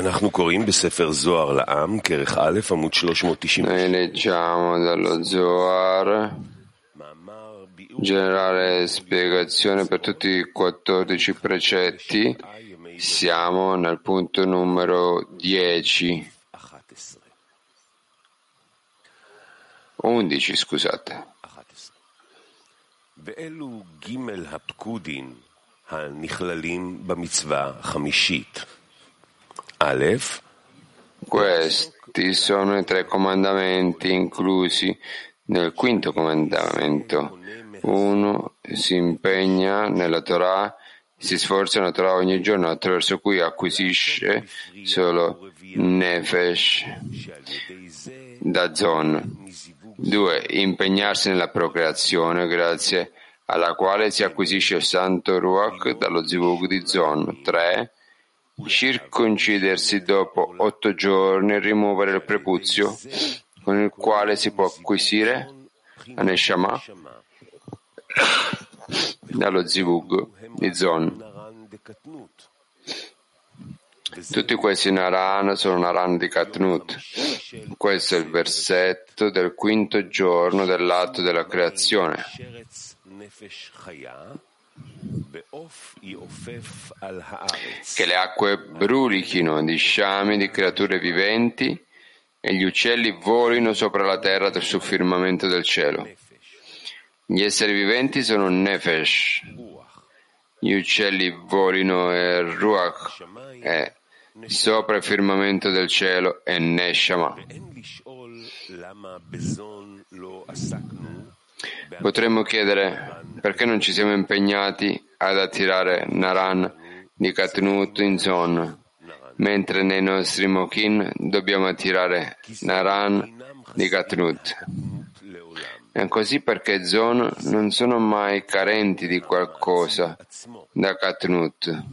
אנחנו קוראים בספר זוהר לעם, כרך א', עמוד 390. Noi leggiamo dallo Zohar, מאמר ביאור generale spiegazione per tutti i 14 precetti. Siamo nel punto numero 10, 11. 11, scusate. 11. ואלו ג' הפקודין הנכללים במצווה החמישית. Aleph. Questi sono i tre comandamenti inclusi nel quinto comandamento. Uno si impegna nella Torah, si sforza nella Torah ogni giorno attraverso cui acquisisce solo Nefesh da Zon. Due, impegnarsi nella procreazione grazie alla quale si acquisisce il santo Ruach dallo Zivug di Zon. Tre, circoncidersi dopo otto giorni e rimuovere il prepuzio con il quale si può acquisire la Neshama dallo Zivug di Zon. Tutti questi Naran sono Naran di Katnut. Questo è il versetto del quinto giorno dell'atto della creazione che le acque brulichino di sciami di creature viventi e gli uccelli volino sopra la terra sul firmamento del cielo. Gli esseri viventi sono nefesh, gli uccelli volino e ruach e sopra il firmamento del cielo e neshama. Potremmo chiedere perché non ci siamo impegnati ad attirare Naran di Katnut in zona, mentre nei nostri Mokin dobbiamo attirare Naran di Katnut. E così perché Zon non sono mai carenti di qualcosa da Katnut,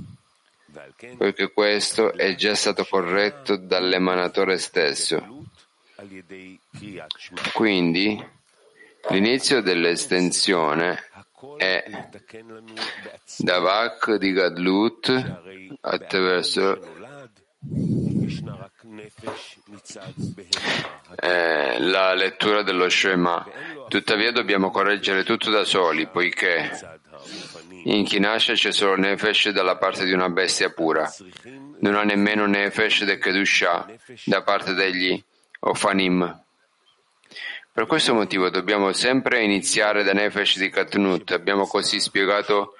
poiché questo è già stato corretto dall'emanatore stesso. Quindi L'inizio dell'estensione è da Vak di Gadlut attraverso eh, la lettura dello Shema. Tuttavia dobbiamo correggere tutto da soli, poiché in Kinasha c'è solo Nefesh dalla parte di una bestia pura. Non ha nemmeno Nefesh de Kedusha da parte degli Ofanim. Per questo motivo dobbiamo sempre iniziare da Nefesh di Katnut. Abbiamo così spiegato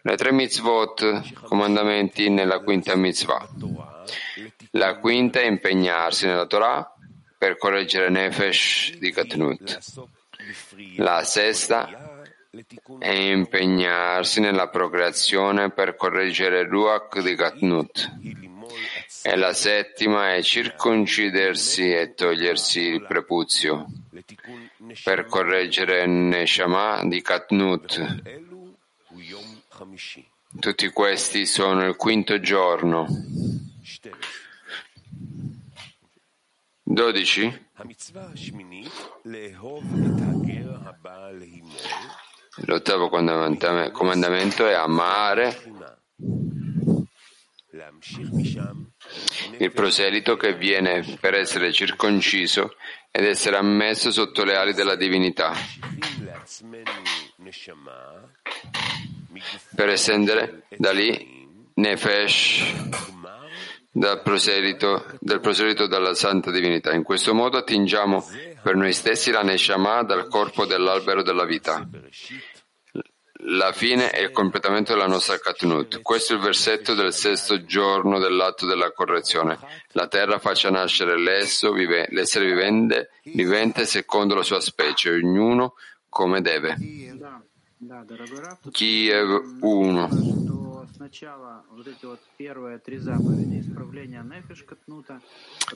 le tre mitzvot, comandamenti nella quinta mitzvah. La quinta è impegnarsi nella Torah per correggere Nefesh di Katnut. La sesta è impegnarsi nella procreazione per correggere Ruach di Katnut e la settima è circoncidersi e togliersi il prepuzio per correggere Neshama di Katnut. Tutti questi sono il quinto giorno. 12. L'ottavo comandamento è amare il proselito che viene per essere circonciso ed essere ammesso sotto le ali della divinità, per estendere da lì Nefesh dal proselito, dal proselito dalla santa divinità. In questo modo attingiamo per noi stessi la Neshama dal corpo dell'albero della vita la fine e il completamento della nostra Katnut. Questo è il versetto del sesto giorno dell'atto della correzione. La terra faccia nascere vive, l'essere vivente, vivente secondo la sua specie, ognuno come deve. Kiev 1.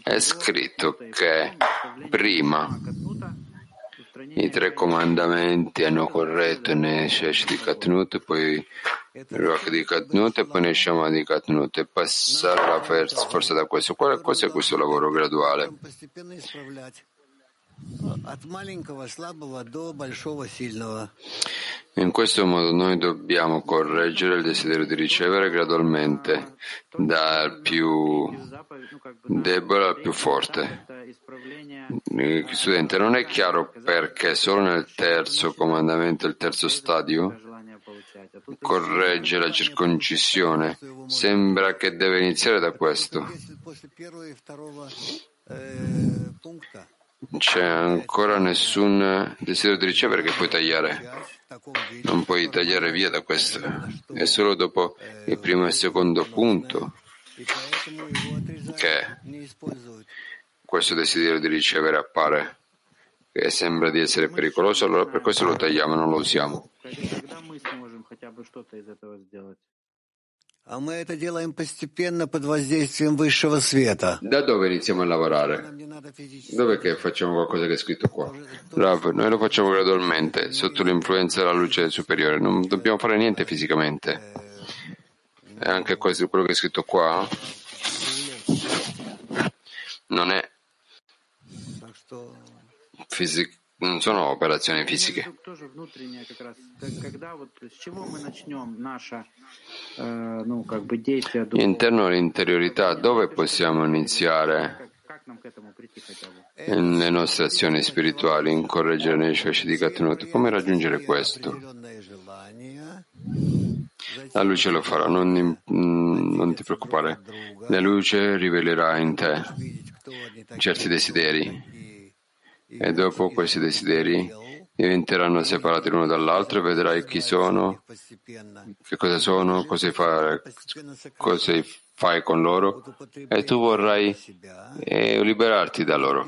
È scritto che prima i tre comandamenti hanno corretto Neshesh di Katnut, poi Ruach di Katnut e poi Neshama di Katnut e passare la forza da questo. Qual, è questo lavoro graduale? In questo modo noi dobbiamo correggere il desiderio di ricevere gradualmente dal più debole al più forte. Eh, studente, non è chiaro perché solo nel terzo comandamento, il terzo stadio, corregge la circoncisione. Sembra che deve iniziare da questo. C'è ancora nessun desiderio di ricevere che puoi tagliare. Non puoi tagliare via da questo. È solo dopo il primo e il secondo punto che questo desiderio di ricevere appare che sembra di essere pericoloso, allora per questo lo tagliamo, e non lo usiamo. Da dove iniziamo a lavorare? Dove che facciamo qualcosa che è scritto qua? Rav, noi lo facciamo gradualmente, sotto l'influenza della luce superiore, non dobbiamo fare niente fisicamente. E anche questo, quello che è scritto qua non è Fisic- non sono operazioni fisiche. Interno all'interiorità, dove possiamo iniziare э, le nostre azioni spirituali, incorreggere le sfasci di Katunot? Come raggiungere questo? La luce lo farà, non, mm, non ti preoccupare. La luce rivelerà in te certi desideri e dopo questi desideri diventeranno separati l'uno dall'altro e vedrai chi sono, che cosa sono, cosa fai, cosa fai con loro e tu vorrai eh, liberarti da loro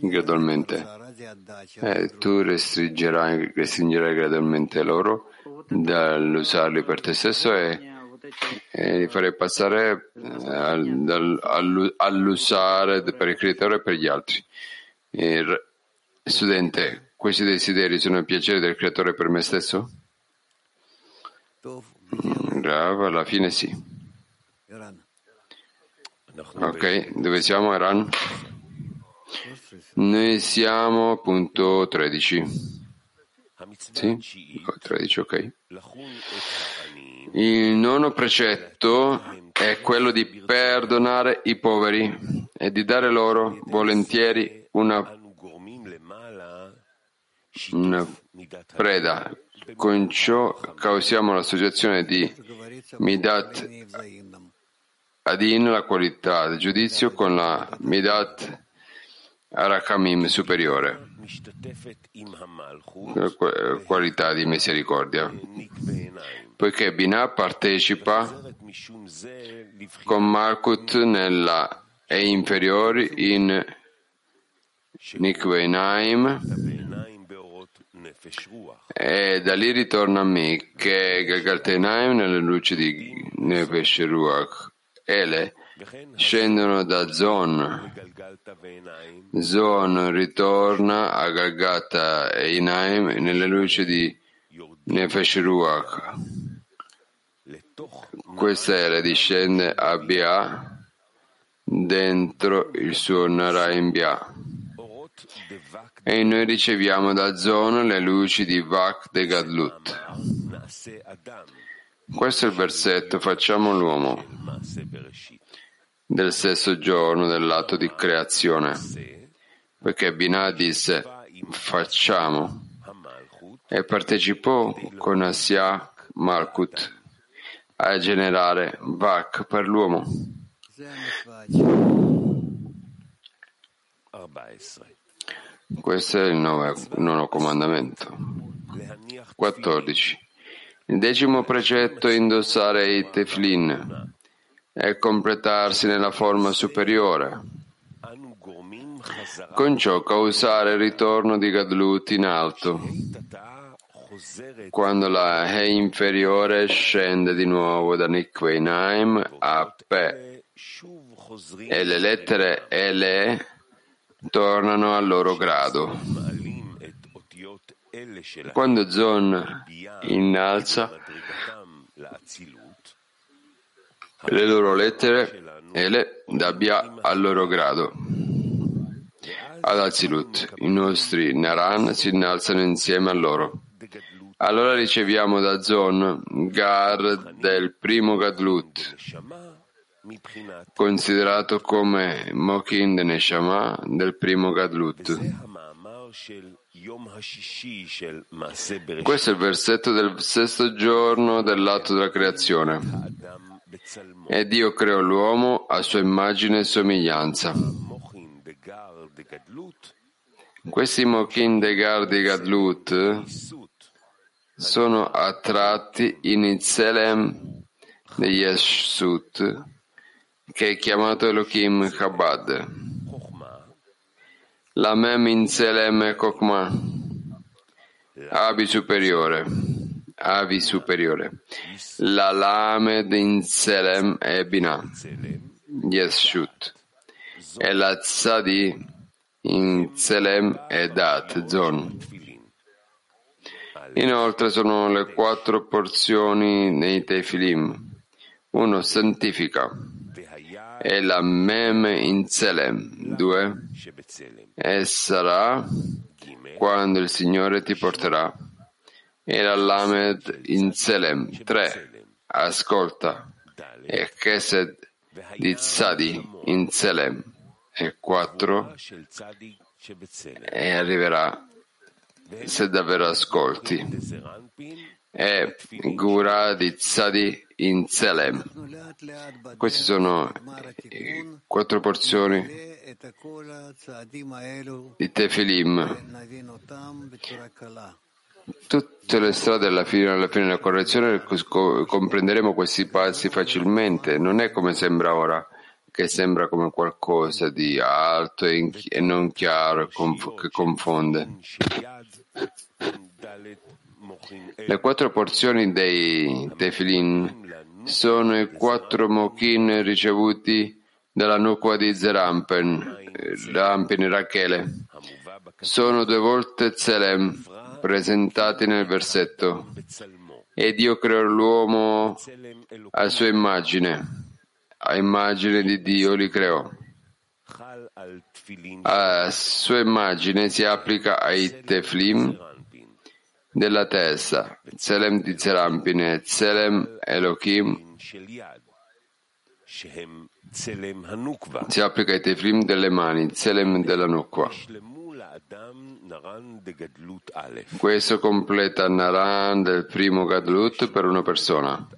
gradualmente. Eh, tu restringerai, restringerai gradualmente loro dall'usarli per te stesso e e li farei passare eh, all'usare per il creatore e per gli altri. Il studente, questi desideri sono il piacere del creatore per me stesso? Rav, alla fine sì. Ok, dove siamo Eran? Noi siamo punto 13. Sì? Ecco, 13, ok. Il nono precetto è quello di perdonare i poveri e di dare loro volentieri una, una preda. Con ciò causiamo l'associazione di Midat Adin, la qualità del giudizio, con la Midat Arakamim superiore, qualità di misericordia, poiché Binah partecipa con Malkut nella, e inferiori in Nikveinaim e da lì ritorna a me che è Gagaltenaim nelle luci di Nefesh Ruach. Ele scendono da Zon. Zon ritorna a Galgata e Inaim nelle luci di Nefesh Ruach. Questa era discende a Bia dentro il suo Naraim Bia e noi riceviamo da Zono le luci di Vak de Gadlut. Questo è il versetto, facciamo l'uomo, del sesto giorno dell'atto di creazione, perché Binah disse facciamo e partecipò con Asia Malkut a generare Vak per l'uomo. 14. Questo è il nove- nono comandamento. 14. Il decimo precetto è indossare i teflin e completarsi nella forma superiore. Con ciò causare il ritorno di Gadlut in alto, quando la He inferiore scende di nuovo da Nikveinaim a Pe e le lettere Ele tornano al loro grado. Quando Zon innalza le loro lettere Ele da Bia al loro grado. ad Azilut. I nostri Naran si innalzano insieme a loro. Allora riceviamo da Zon Gar del primo Gadlut, considerato come Mokin de Neshama del primo Gadlut. Questo è il versetto del sesto giorno dell'atto della creazione. E Dio creò l'uomo a sua immagine e somiglianza. Questi Mokin de Gar di Gadlut sono attratti in Itzelem degli Yeshut, che è chiamato Elohim Chabad. La Mem in Tselem è Kokma, Abi superiore, Avi superiore. La Lamed in Tselem è Binah, Yeshut. E la Tzadi in Tselem è Dat, Zon. Inoltre sono le quattro porzioni nei Tefilim. Uno santifica e la Mem in Tselem. Due. E sarà quando il Signore ti porterà. E la Lamed in Tselem. Tre. Ascolta. E Chesed di Tzadi in Tselem. E quattro. E arriverà se davvero ascolti. E Gura di Tzadi in Zelem. Queste sono quattro porzioni di Tefilim. Tutte le strade alla fine, alla fine della correzione comprenderemo questi passi facilmente. Non è come sembra ora che sembra come qualcosa di alto e, non chiaro che confonde. Le quattro porzioni dei Tefilin sono i quattro mochin ricevuti dalla nuqua di Zerampen, Rampen Rachele. Sono due volte Zelem presentati nel versetto. E Dio creò l'uomo a sua immagine. A immagine di Dio li creò. A sua immagine si applica ai Teflim della testa, Tselem di Zerampine, Tselem Elohim, si applica ai Teflim delle mani, Tselem della Nukwa. Questo completa Naran del primo Gadlut per una persona,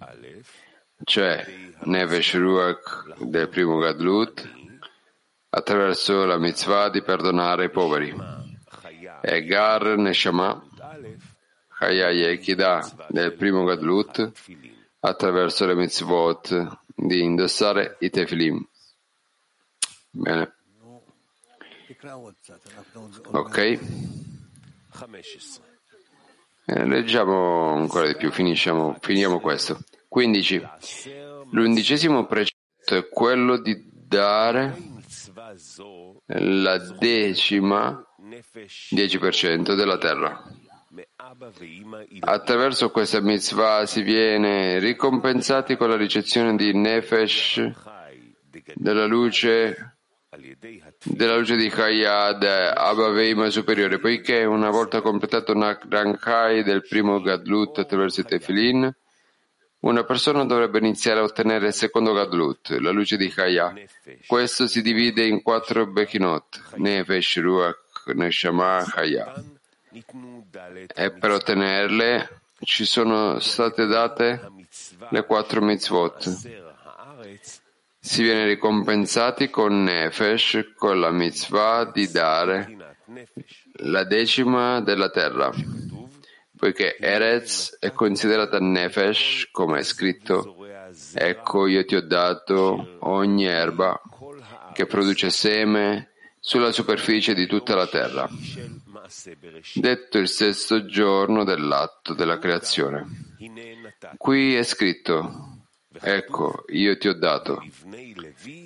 cioè Nevesh Ruach del primo Gadlut, attraverso la mitzvah di perdonare i poveri. E Gar Neshama Chaya Yekida del primo Gadlut attraverso le mitzvot di indossare i tefilim. Bene. Ok. Eh, leggiamo ancora di più, finisciamo, finiamo questo. 15. L'undicesimo precetto è quello di dare la decima 10% della terra. Attraverso questa mitzvah si viene ricompensati con la ricezione di Nefesh della luce della luce di Hayad Abaveima superiore, poiché una volta completato Nakrankai del primo Gadlut attraverso i Tefilin, una persona dovrebbe iniziare a ottenere il secondo Gadlut, la luce di Chaya. Questo si divide in quattro Bechinot, Nefesh, Ruach, Neshama, Chaya. E per ottenerle ci sono state date le quattro mitzvot. Si viene ricompensati con Nefesh, con la mitzvah di dare la decima della terra, poiché Erez è considerata Nefesh, come è scritto, ecco io ti ho dato ogni erba che produce seme sulla superficie di tutta la terra detto il sesto giorno dell'atto della creazione. Qui è scritto, ecco, io ti ho dato,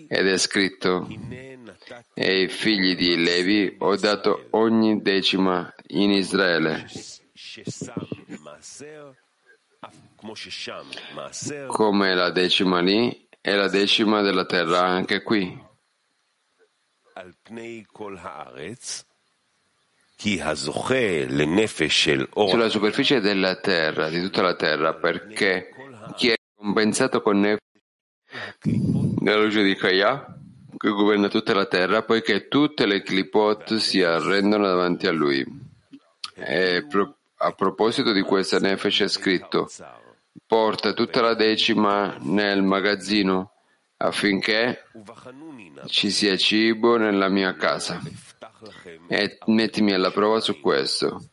ed è scritto, e ai figli di Levi ho dato ogni decima in Israele, come la decima lì e la decima della terra anche qui. Sulla superficie della terra, di tutta la terra, perché chi è compensato con nefesh della luce di Kaya, che governa tutta la terra, poiché tutte le clipot si arrendono davanti a lui. E pro- a proposito di questa nefesh è scritto, porta tutta la decima nel magazzino affinché ci sia cibo nella mia casa. E mettimi alla prova su questo.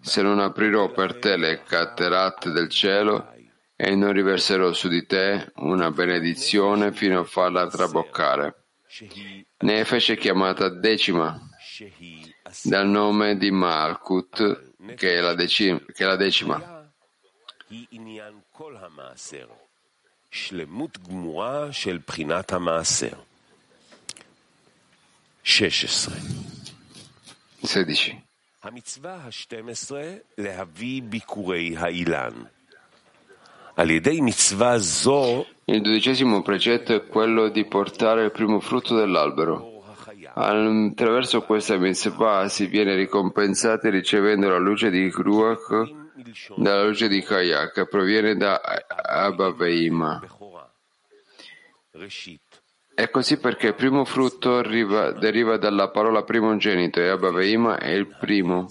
Se non aprirò per te le cateratte del cielo e non riverserò su di te una benedizione fino a farla traboccare. Ne fece chiamata decima dal nome di Malkut, che è la, decima. Che è la decima. שלמות גמורה של בחינת המעשר. 16. 16. המצווה ה-12 להביא ביקורי האילן. על ידי מצווה זו Il dodicesimo precetto è quello di portare il primo frutto dell'albero. אור החיה. Attraverso questa mitzvah si viene ricompensati ricevendo la luce di Ruach מלשון dalla luce di Kayak, proviene da Abaveima. È così perché il primo frutto arriva, deriva dalla parola primogenito e Abaveima è il primo,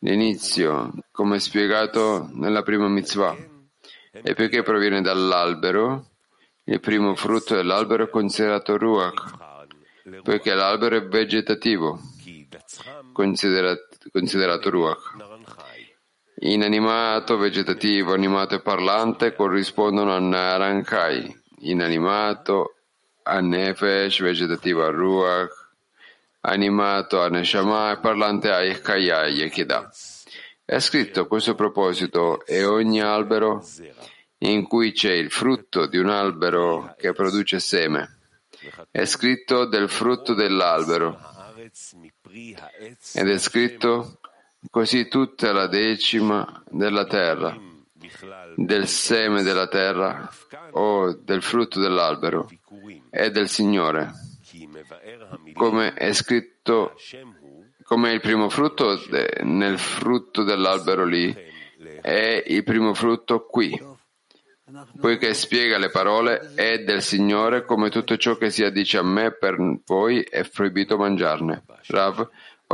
l'inizio, come spiegato nella prima mitzvah. E perché proviene dall'albero, il primo frutto dell'albero è considerato ruach, perché l'albero è vegetativo, considerato, considerato ruach inanimato, vegetativo, animato e parlante corrispondono a Narankai, inanimato a Nefesh, vegetativo a Ruach, animato a Neshama e parlante a Ichkaya Yechida. È scritto a questo proposito e ogni albero in cui c'è il frutto di un albero che produce seme. È scritto del frutto dell'albero ed è scritto Così tutta la decima della terra, del seme della terra o del frutto dell'albero è del Signore, come è scritto come il primo frutto nel frutto dell'albero lì è il primo frutto qui. Poiché spiega le parole, è del Signore come tutto ciò che si addice a me per voi è proibito mangiarne. Rav,